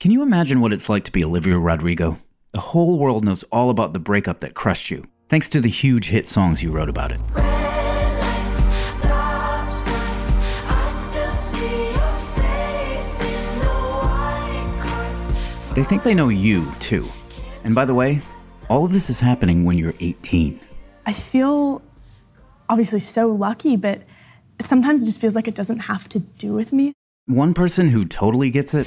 Can you imagine what it's like to be Olivia Rodrigo? The whole world knows all about the breakup that crushed you, thanks to the huge hit songs you wrote about it. They think they know you, too. And by the way, all of this is happening when you're 18. I feel obviously so lucky, but sometimes it just feels like it doesn't have to do with me. One person who totally gets it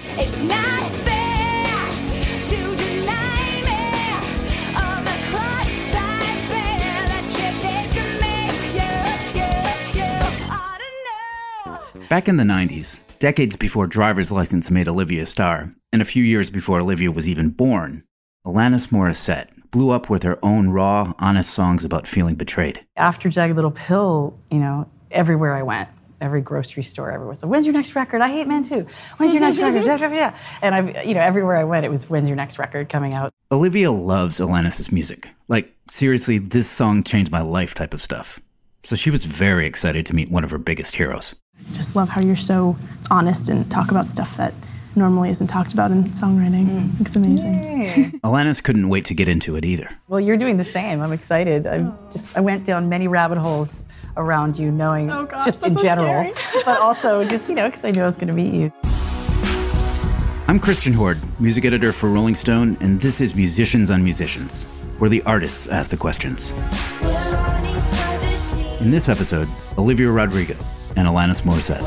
Back in the 90s, decades before Driver's License made Olivia a star, and a few years before Olivia was even born, Alanis Morissette blew up with her own raw, honest songs about feeling betrayed. After Jagged Little Pill, you know, everywhere I went, every grocery store, everywhere was like, "When's your next record? I hate men too. When's your next record?" Yeah. And I, you know, everywhere I went, it was, "When's your next record coming out?" Olivia loves Alanis's music. Like, seriously, this song changed my life type of stuff. So she was very excited to meet one of her biggest heroes. Just love how you're so honest and talk about stuff that normally isn't talked about in songwriting. Mm. I think it's amazing. Alanis couldn't wait to get into it either. Well, you're doing the same. I'm excited. I just I went down many rabbit holes around you, knowing Oh, gosh, just in so general, but also just you know because I knew I was going to meet you. I'm Christian Hoard, music editor for Rolling Stone, and this is Musicians on Musicians, where the artists ask the questions. In this episode, Olivia Rodrigo and Alanis Morissette.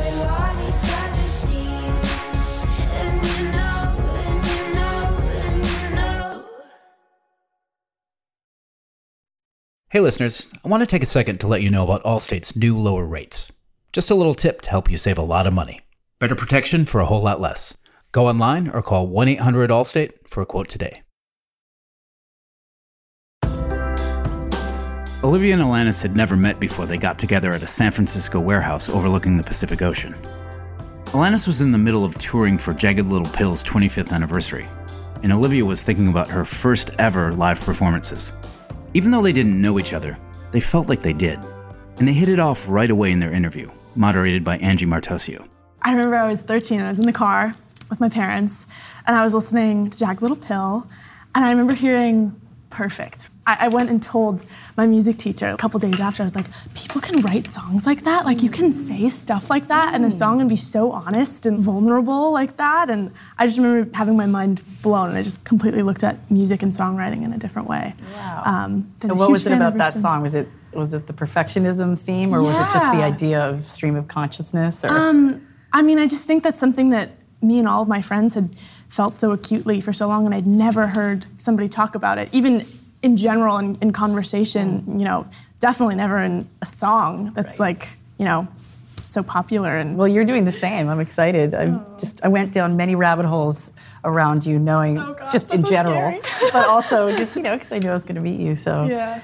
Hey listeners, I want to take a second to let you know about Allstate's new lower rates. Just a little tip to help you save a lot of money. Better protection for a whole lot less. Go online or call 1 800 Allstate for a quote today. Olivia and Alanis had never met before they got together at a San Francisco warehouse overlooking the Pacific Ocean. Alanis was in the middle of touring for Jagged Little Pill's 25th anniversary, and Olivia was thinking about her first ever live performances. Even though they didn't know each other, they felt like they did, and they hit it off right away in their interview, moderated by Angie Martoccio. I remember I was 13 and I was in the car with my parents and I was listening to Jagged Little Pill and I remember hearing perfect. I, I went and told my music teacher a couple days after, I was like, people can write songs like that. Like you can say stuff like that in a song and be so honest and vulnerable like that. And I just remember having my mind blown and I just completely looked at music and songwriting in a different way. Wow. Um, And what was it about that song? Was it was it the perfectionism theme, or was it just the idea of stream of consciousness? Or Um, I mean, I just think that's something that me and all of my friends had felt so acutely for so long, and I'd never heard somebody talk about it, even in general in, in conversation. Mm. You know, definitely never in a song that's like you know so popular and. well, you're doing the same. I'm excited. I just I went down many rabbit holes around you, knowing Oh, gosh, just in general, but also just you know because I knew I was going to meet you. So yeah.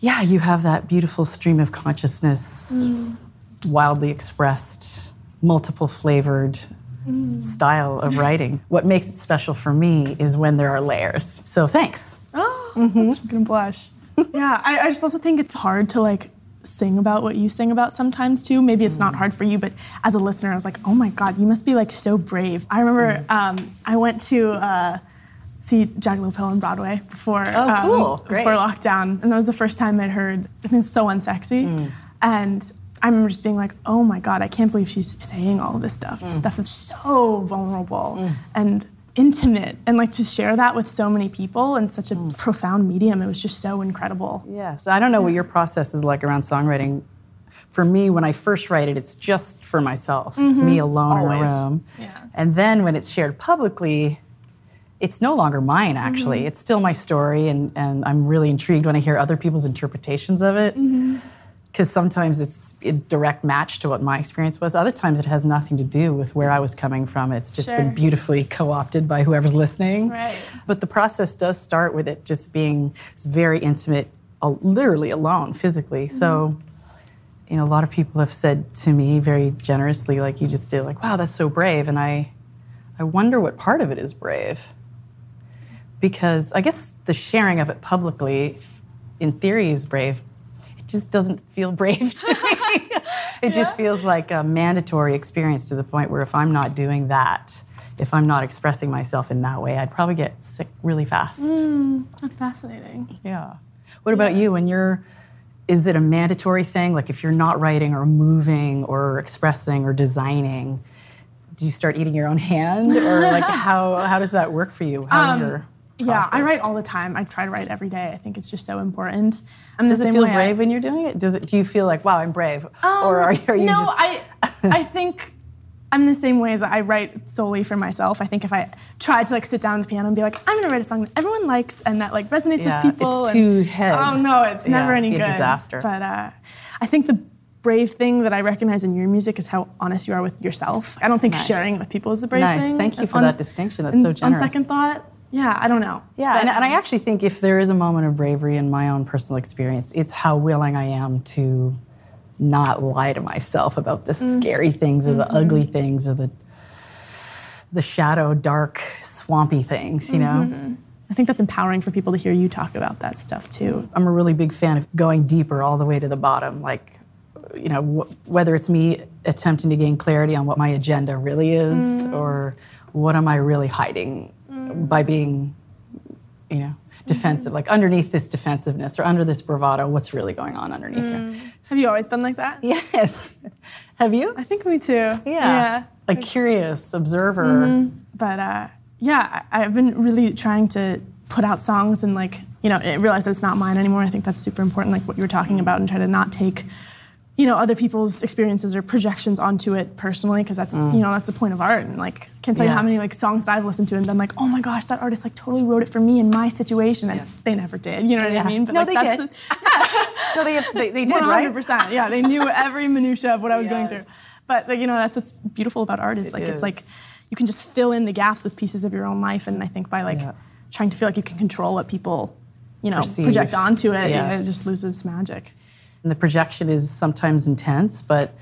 yeah, you have that beautiful stream of consciousness, Mm. wildly expressed, multiple flavored Mm. style of writing. What makes it special for me is when there are layers. So thanks. Oh, Mm-hmm. I'm gonna blush. yeah, I, I just also think it's hard to like sing about what you sing about sometimes too. Maybe it's Mm. not hard for you, but as a listener, I was like, oh my god, you must be like so brave. I remember Mm. um, I went to uh, see Jagged Little on Broadway before Oh, um, cool. Great. before lockdown, and that was the first time I'd heard I think so unsexy, Mm. and. I remember just being like, "Oh my God, I can't believe she's saying all this stuff. Mm. This stuff is so vulnerable and intimate, and like to share that with so many people in such a Mm. profound medium. It was just so incredible. Yes, I don't know what your process is like around songwriting. For me, when I first write it, it's just for myself. It's me alone in a room. Yeah. And then when it's shared publicly, it's no longer mine, actually. It's still my story, and, and I'm really intrigued when I hear other people's interpretations of it. Because sometimes it's a direct match to what my experience was. Other times it has nothing to do with where I was coming from. It's just Sure. been beautifully co-opted by whoever's listening. Right. But the process does start with it just being very intimate, literally alone, physically. So, mm-hmm. you know, a lot of people have said to me very generously, like you just did, like, "Wow, that's so brave," and I, I wonder what part of it is brave. Because I guess the sharing of it publicly, in theory, is brave. It just doesn't feel brave to me. it just feels like a mandatory experience to the point where if I'm not doing that, if I'm not expressing myself in that way, I'd probably get sick really fast. Hmm, that's fascinating. Yeah. What about you? When you're, is it a mandatory thing? Like if you're not writing or moving or expressing or designing, do you start eating your own hand, or like how how does that work for you? How's um, your Um, Yeah, I write all the time. I try to write every day. I think it's just so important. I'm Does it feel way I- brave when you're doing it? Does it? Do you feel like wow, I'm brave, or are, are you no, just? I I think I'm the same way as I write solely for myself. I think if I tried to like sit down at the piano and be like, I'm gonna write a song that everyone likes and that like resonates Yeah, with people. it's and- too head. Oh no, it's never Yeah, any good. disaster. But uh, I think the brave thing that I recognize in your music is how honest you are with yourself. I don't think Nice. sharing it with people is the brave thing. Nice. thing. Thank you for On- that distinction. That's so On second thought, yeah, I don't know. Yeah, But, and, and I um, actually think if there is a moment of bravery in my own personal experience, it's how willing I am to not lie to myself about the Mm. scary things or the Mm-hmm. ugly things or the the shadow, dark, swampy things. You know, Mm-hmm. I think that's empowering for people to hear you talk about that stuff too. I'm a really big fan of going deeper, all the way to the bottom. Like, you know, wh- whether it's me attempting to gain clarity on what my agenda really is, Mm. or what am I really hiding mm. by being, you know, defensive. Mm-hmm. Like underneath this defensiveness or under this bravado, what's really going on underneath here? Mm. Have you always been like that? Yes. Have you? I think me too. Yeah. Yeah. A curious observer. Mm-hmm. but uh, yeah, I, I've been really trying to put out songs and like you know realize that it's not mine anymore. I think that's super important, like what you were talking about, and try to not take you know other people's experiences or projections onto it personally, because that's you mm. know that's the point of art. And like, can't tell you how many like songs that I've listened to and been like, oh my gosh, that artist like totally wrote it for me in my situation, and they never did. You know what Yeah. I mean? But No, like, they that's did. The, No, they, they, they did, one right? hundred percent. Yeah, they knew every minutia of what I was going through. But like, you know, that's what's beautiful about art is like is. it's like you can just fill in the gaps with pieces of your own life, and I think by like Yeah. trying to feel like you can control what people, you know, Perceive. project onto it, Yes. it just loses magic. And the projection is sometimes intense, but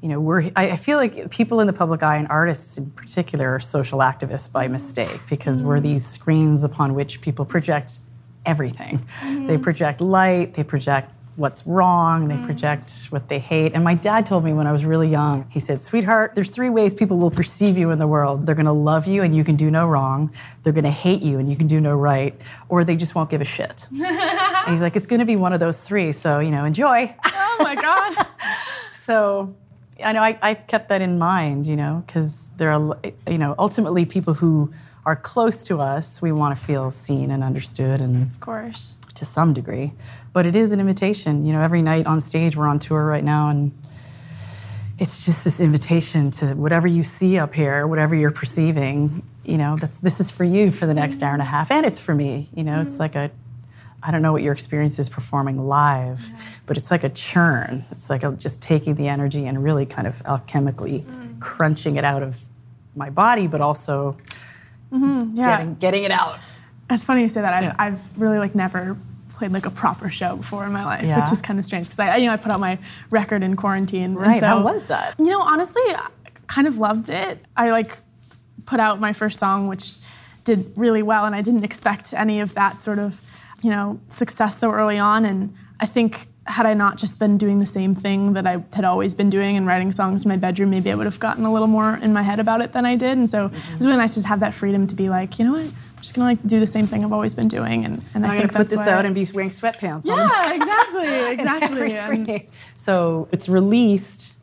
you know, we're I, I feel like people in the public eye and artists in particular are social activists by mistake because we're mm. these screens upon which people project everything. They mm-hmm. project light, they project what's wrong, they mm. project what they hate. And my dad told me when I was really young, he said, Sweetheart, there's three ways people will perceive you in the world. They're gonna love you and you can do no wrong, they're gonna hate you and you can do no right, or they just won't give a shit. and he's like, It's gonna be one of those three, so you know, enjoy. Oh my god. So I know I, I've kept that in mind, you know, because there are, you know, ultimately people who are close to us, we want to feel seen and understood and of course. To some degree. But it is an invitation. You know, every night on stage, we're on tour right now, and it's just this invitation to whatever you see up here, whatever you're perceiving, you know, that's this is for you for the next hour and a half. And it's for me. You know, it's like a I don't know what your experience is performing live, but it's like a churn. It's like a, just taking the energy and really kind of alchemically mm. crunching it out of my body, but also mm-hmm. Yeah. getting, getting it out. It's funny you say that. I've, Yeah. I've really like never played like a proper show before in my life, Yeah. which is kind of strange because I, you know, I put out my record in quarantine. and Right, how was that? You know, honestly, I kind of loved it. I like put out my first song, which did really well, and I didn't expect any of that sort of, you know, success so early on. And I think had I not just been doing the same thing that I had always been doing and writing songs in my bedroom, maybe I would have gotten a little more in my head about it than I did. And so mm-hmm. it was really nice to just have that freedom to be like, you know what, just gonna like do the same thing I've always been doing. And, and I I'm going think to put this out and be wearing sweatpants. yeah, exactly, exactly. every And- screen. So it's released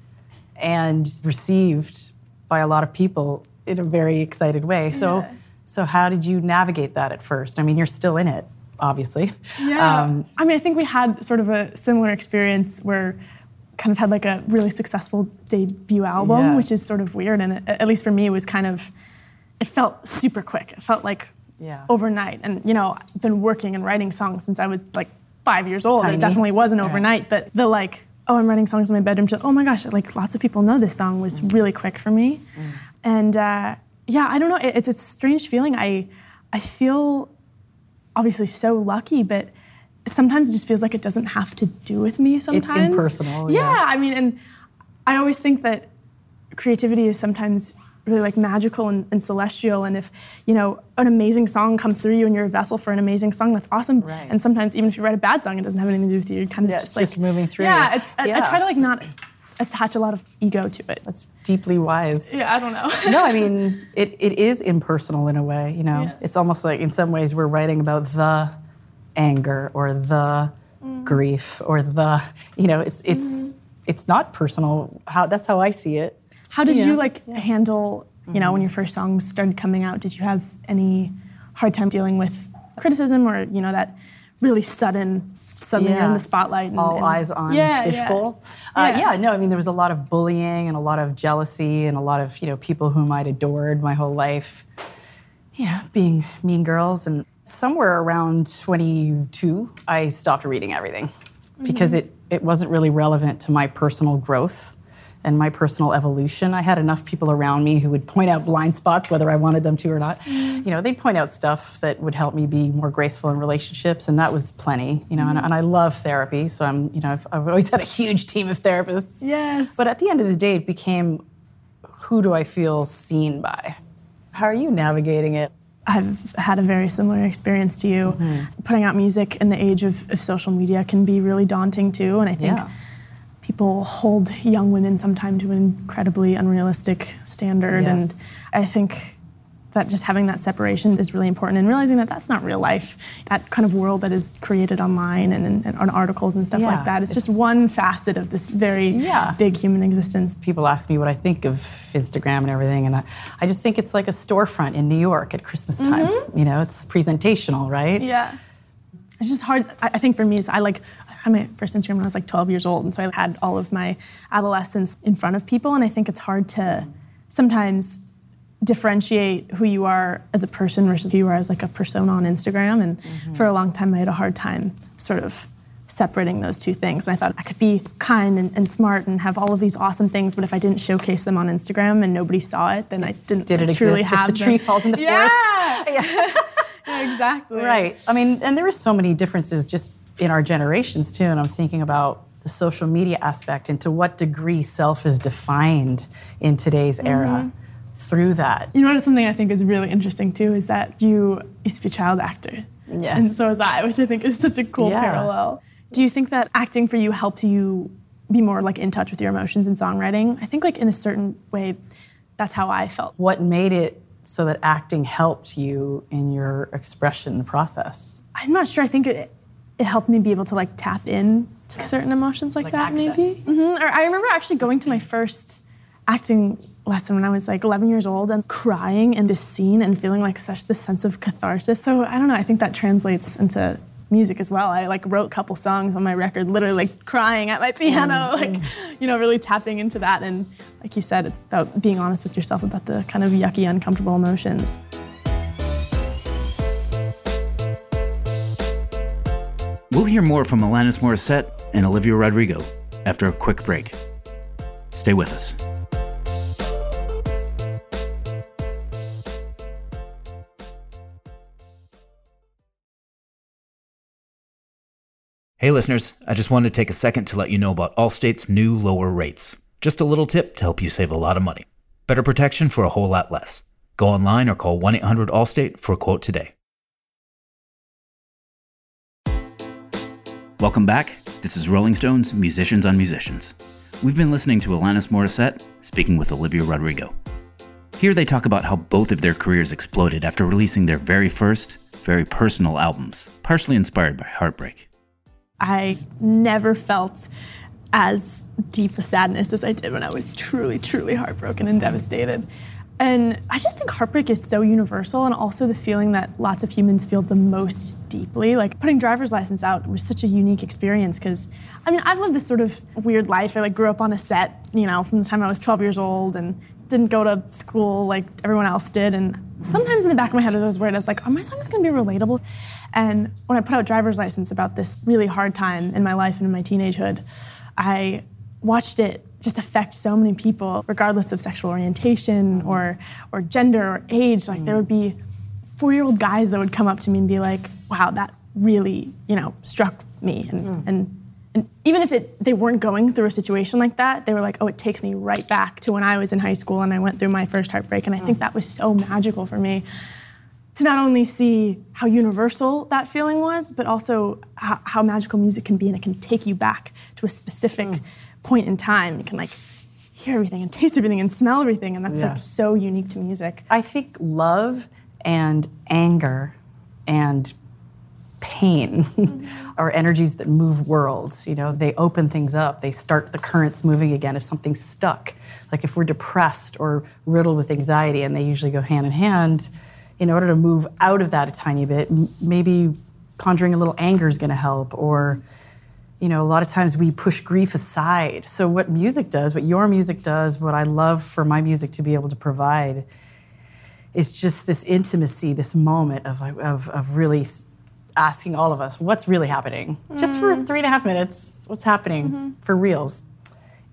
and received by a lot of people in a very excited way. So, Yeah. so how did you navigate that at first? I mean, you're still in it, obviously. Yeah. Um, I mean, I think we had sort of a similar experience where kind of had like a really successful debut album, Yes. which is sort of weird. And it, at least for me, it was kind of, it felt super quick. It felt like Yeah. overnight. And, you know, I've been working and writing songs since I was like five years old. Tiny. It definitely wasn't overnight, but the like oh, I'm writing songs in my bedroom, oh my gosh, like lots of people know this song was really quick for me. And uh, yeah, I don't know, it, it's, it's a strange feeling. I, I feel obviously so lucky, but sometimes it just feels like it doesn't have to do with me sometimes. It's impersonal, Yeah, yeah. I mean, and I always think that creativity is sometimes really like magical and, and celestial and if you know an amazing song comes through you and you're a vessel for an amazing song that's awesome Right. and sometimes even if you write a bad song it doesn't have anything to do with you you're kind of Yeah, just it's like just moving through yeah it's I, I try to like not attach a lot of ego to it That's deeply wise. yeah i don't know no, I mean, it, it is impersonal in a way, you know. Yeah. It's almost like in some ways we're writing about the anger or the Mm. grief or the, you know, it's it's it's not personal. How that's how I see it. How did Yeah. you like handle you know when your first songs started coming out did you have any hard time dealing with criticism or you know that really sudden suddenly you're in the spotlight and, All and- eyes on yeah, yeah. fishbowl. Uh, Yeah. yeah, no, I mean there was a lot of bullying and a lot of jealousy and a lot of you know people whom I'd adored my whole life, you know, being mean girls. And somewhere around 22, I stopped reading everything because it it wasn't really relevant to my personal growth and my personal evolution. I had enough people around me who would point out blind spots, whether I wanted them to or not. You know, they'd point out stuff that would help me be more graceful in relationships, and that was plenty. You know, and, and I love therapy, so I'm, you know, I've, I've always had a huge team of therapists. yes But at the end of the day, it became, who do I feel seen by? How are you navigating it? I've had a very similar experience to you. Mm-hmm. Putting out music in the age of, of social media can be really daunting too, and I think Yeah. People hold young women sometimes to an incredibly unrealistic standard, and I think that just having that separation is really important, and realizing that that's not real life. That kind of world that is created online and, and on articles and stuff Yeah, like that is just one facet of this very Yeah. big human existence. people ask me what I think of Instagram and everything, and I, I just think it's like a storefront in New York at Christmas time. Mm-hmm. You know, it's presentational, right? Yeah. It's just hard. I I think for me, is I like I had my first Instagram when I was like 12 years old, and so I had all of my adolescence in front of people, and I think it's hard to sometimes differentiate who you are as a person versus who you are as like a persona on Instagram. And mm-hmm. for a long time, I had a hard time sort of separating those two things. And I thought I could be kind and, and smart and have all of these awesome things, but if I didn't showcase them on Instagram and nobody saw it, then I didn't Did it truly exist if have the them. tree falls in the yeah! forest? Yeah, exactly. Right. I mean, and there are so many differences just in our generations too. And I'm thinking about the social media aspect and to what degree self is defined in today's era mm-hmm. through that. You know what? Something I think is really interesting too is that you used to be a child actor, Yes. and so was I, which I think is such a cool Yeah. parallel. Do you think that acting for you helped you be more like in touch with your emotions in songwriting? I think like in a certain way, that's how I felt. What made it so that acting helped you in your expression process? I'm not sure. I think it, it helped me be able to like tap in to certain emotions like, Like that, access. maybe. hmm Or I remember actually going to my first acting lesson when I was like 11 years old and crying in this scene and feeling like such this sense of catharsis. So I don't know. I think that translates into music as well. I like wrote a couple songs on my record, literally like crying at my mm, piano, like mm. you know, really tapping into that. And like you said, it's about being honest with yourself about the kind of yucky, uncomfortable emotions. We'll hear more from Alanis Morissette and Olivia Rodrigo after a quick break. Stay with us. Hey listeners, I just wanted to take a second to let you know about Allstate's new lower rates. Just a little tip to help you save a lot of money. Better protection for a whole lot less. Go online or call 1 800 Allstate for a quote today. Welcome back. This is Rolling Stone's Musicians on Musicians. We've been listening to Alanis Morissette speaking with Olivia Rodrigo. Here they talk about how both of their careers exploded after releasing their very first, very personal albums, partially inspired by heartbreak. I never felt as deep a sadness as I did when I was truly, truly heartbroken and devastated. And I just think heartbreak is so universal, and also the feeling that lots of humans feel the most deeply. Like putting driver's license out was such a unique experience because, I mean, I've lived this sort of weird life. I like grew up on a set, you know, from the time I was 12 years old, and didn't go to school like everyone else did. And sometimes in the back of my head, I was worried. I was like, "Are my songs to be relatable?" And when I put out driver's license about this really hard time in my life and in my teenagehood, I watched it just affect so many people, regardless of sexual orientation or or gender or age. Like there would be four-year-old guys that would come up to me and be like, "Wow, that really, you know, struck me." And hmm. and and even if it they weren't going through a situation like that, they were like, "Oh, it takes me right back to when I was in high school and I went through my first heartbreak." And I think hmm. that was so magical for me to not only see how universal that feeling was, but also how, how magical music can be, and it can take you back to a specific hmm. point in time. You can like hear everything and taste everything and smell everything, and that's like so unique to music. I think love and anger and pain mm-hmm. are energies that move worlds. You know, they open things up. They start the currents moving again. If something's stuck, like if we're depressed or riddled with anxiety, and they usually go hand in hand. In order to move out of that a tiny bit, m- maybe conjuring a little anger is going to help, or you know, a lot of times we push grief aside. So, what music does, what your music does, what I love for my music to be able to provide is just this intimacy, this moment of, of, of really asking all of us, what's really happening? Just for mm. three and a half minutes, what's happening mm-hmm. for reals?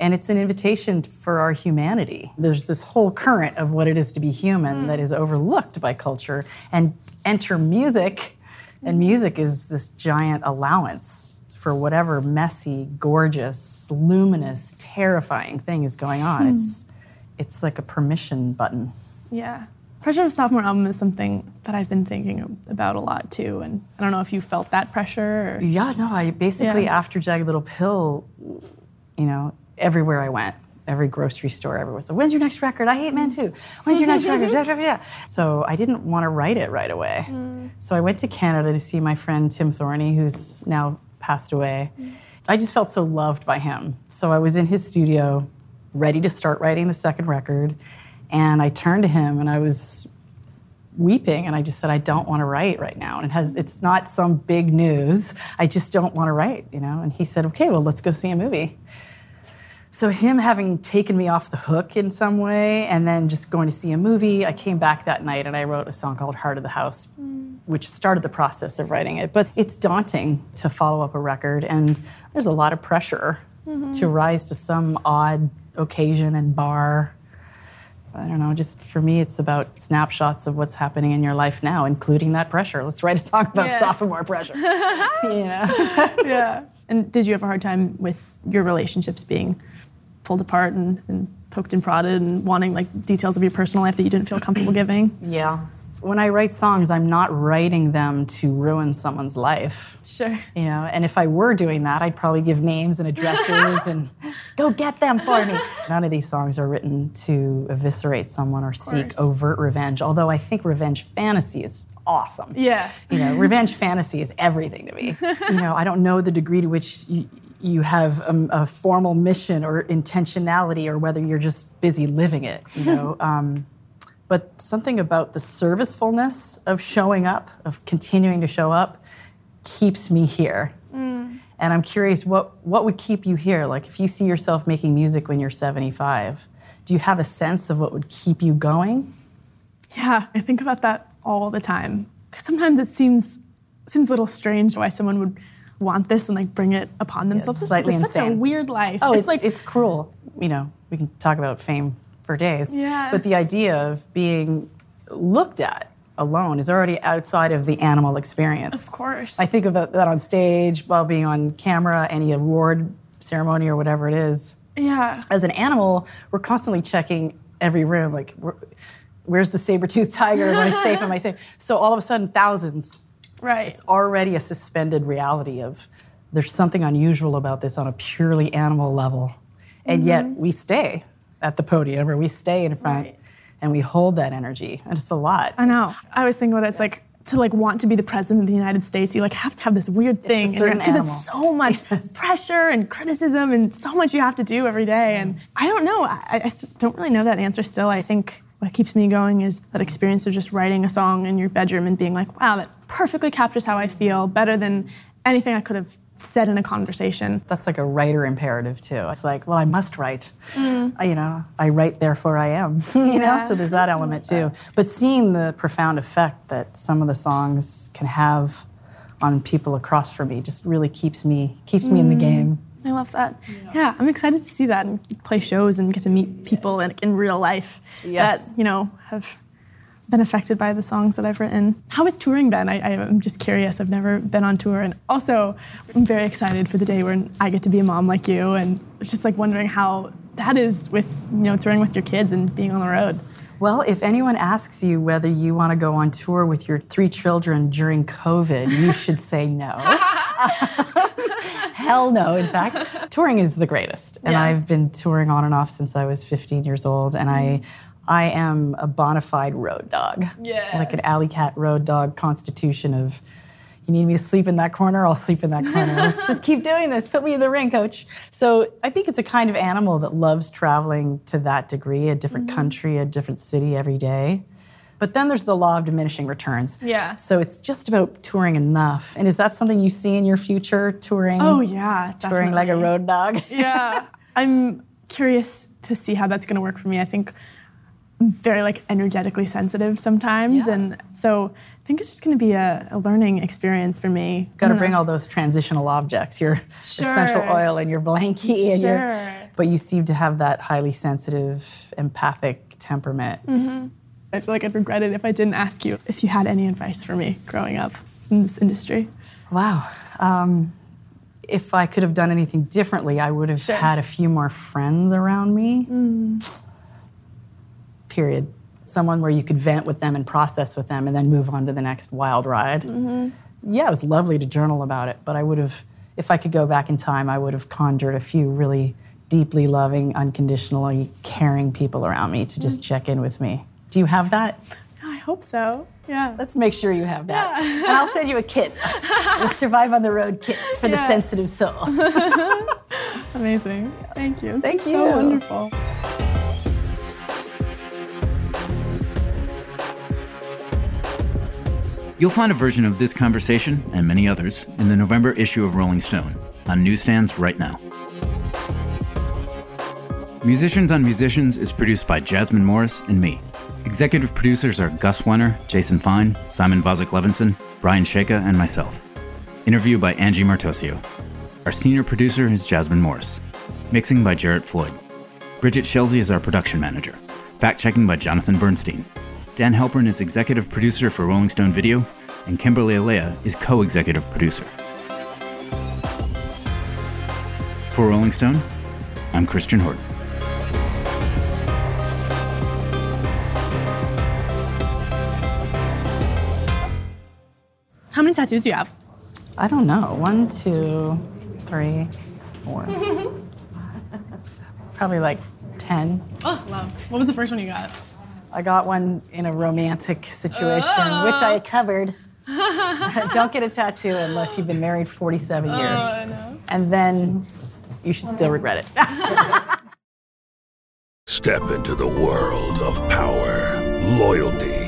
And it's an invitation for our humanity. There's this whole current of what it is to be human hmm. that is overlooked by culture. And enter music, and music is this giant allowance for whatever messy, gorgeous, luminous, terrifying thing is going on. Hmm. It's, it's like a permission button. Yeah. Pressure of sophomore album is something that I've been thinking about a lot too, and I don't know if you felt that pressure. Or, Yeah, no, I basically Yeah. after Jagged Little Pill, you know, everywhere I went, every grocery store, everyone was like, "When's your next record? I hate men too. When's your next record?" Yeah. So I didn't want to write it right away. Mm. So I went to Canada to see my friend Tim Thorney, who's now passed away. Mm. I just felt so loved by him. So I was in his studio, ready to start writing the second record, and I turned to him and I was weeping and I just said I don't want to write right now and it has it's not some big news I just don't want to write you know and he said okay well let's go see a movie so him having taken me off the hook in some way and then just going to see a movie I came back that night and I wrote a song called Heart of the House hmm. which started the process of writing it but it's daunting to follow up a record and there's a lot of pressure mm-hmm. to rise to some odd occasion and bar I don't know, just for me, it's about snapshots of what's happening in your life now, including that pressure. Let's write a song about Yeah. sophomore pressure. you know? yeah. And did you have a hard time with your relationships being pulled apart and, and poked and prodded and wanting like details of your personal life that you didn't feel comfortable giving? Yeah. When I write songs, I'm not writing them to ruin someone's life. Sure. You know, and if I were doing that, I'd probably give names and addresses and go get them for me. None of these songs are written to eviscerate someone or seek overt revenge, although I think revenge fantasy is awesome. Yeah. You know, revenge fantasy is everything to me. You know, I don't know the degree to which you, you have um, a formal mission or intentionality or whether you're just busy living it, you know. Um, but something about the servicefulness of showing up, of continuing to show up, keeps me here. And I'm curious, what, what would keep you here? Like, if you see yourself making music when you're 75, do you have a sense of what would keep you going? Yeah, I think about that all the time because sometimes it seems seems a little strange why someone would want this and like bring it upon themselves. 'cause slightly it's such a weird life. Oh, it's, like it's cruel. You know, we can talk about fame for days. Yeah. But the idea of being looked at alone is already outside of the animal experience. Of course. I think of that, on stage, while being on camera, any award ceremony or whatever it is. yeah. As an animal, we're constantly checking every room, like, where- where's the saber-toothed tiger? Am I safe? Am I safe? So all of a sudden, thousands Right. it's already a suspended reality of there's something unusual about this on a purely animal level. And yet mm-hmm. we stay at the podium or we stay in front Right. and we hold that energy. And it's a lot. I know. I always think about it. It's like to like want to be the president of the United States, you like have to have this weird thing because it's so much pressure and criticism and so much you have to do every day. And I don't know. I, I just don't really know that answer still. I think what keeps me going is that experience of just writing a song in your bedroom and being like, wow, that perfectly captures how I feel better than anything I could have said in a conversation. That's like a writer imperative too. It's like, well, I must write. Uh, You know, I write, therefore I am. you know, so there's that element too. But seeing the profound effect that some of the songs can have on people across from me just really keeps me keeps me in the game. I love that. Yeah. I'm excited to see that and play shows and get to meet people in, in real life Yes. that, you know, have been affected by the songs that I've written. How has touring been? I, I'm just curious. I've never been on tour. And also, I'm very excited for the day when I get to be a mom like you. And just like wondering how that is with, you know, touring with your kids and being on the road. Well, if anyone asks you whether you want to go on tour with your three children during COVID, you should say no. Hell no. In fact, touring is the greatest. And Yeah. I've been touring on and off since I was 15 years old. And I mm-hmm. I am a bona fide road dog. Yeah. Like an alley cat road dog constitution of you need me to sleep in that corner, I'll sleep in that corner. Let's just keep doing this. Put me in the ring, coach. So I think it's a kind of animal that loves traveling to that degree, a different mm-hmm. country, a different city every day. But then there's the law of diminishing returns. Yeah. So it's just about touring enough. And is that something you see in your future, touring? Oh, yeah. touring like a road dog. yeah i'm curious to see how that's going to work for me i think i'm very like energetically sensitive sometimes Yeah. and so i think it's just going to be a, a learning experience for me Got to bring all those transitional objects, your essential oil and your blankie and your. Sure. But you seem to have that highly sensitive, empathic temperament. Mm-hmm. I feel like i'd regret it if i didn't ask you if you had any advice for me growing up in this industry Wow. Um, if I could have done anything differently, I would have Sure. had a few more friends around me. Mm. Period. Someone where you could vent with them and process with them and then move on to the next wild ride. Mm-hmm. Yeah, it was lovely to journal about it, but I would have, if I could go back in time, I would have conjured a few really deeply loving, unconditionally caring people around me to just mm. check in with me. Do you have that? i hope so yeah Let's make sure you have that. Yeah. And I'll send you a kit, a Survive on the Road kit for the sensitive soul. amazing thank you This Thank is so wonderful You'll find a version of this conversation and many others in the November issue of Rolling Stone on newsstands right now. Musicians on Musicians is produced by Jasmine Morris and me. Executive producers are Gus Wenner, Jason Fine, Simon Vozick Levinson, Brian Shaka, and myself. Interview by Angie Martoccio. Our senior producer is Jasmine Morris. Mixing by Jarrett Floyd. Bridget Shelsey is our production manager. Fact checking by Jonathan Bernstein. Dan Halpern is executive producer for Rolling Stone Video, and Kimberly Alea is co executive producer. For Rolling Stone, I'm Christian Horton. How many tattoos do you have I don't know. One, two, three, four. Probably like 10. oh wow what was the first one you got I got one in a romantic situation, oh. which I covered. Don't get a tattoo unless you've been married 47 years. I know. And then you should still regret it. Step into the world of power, loyalty,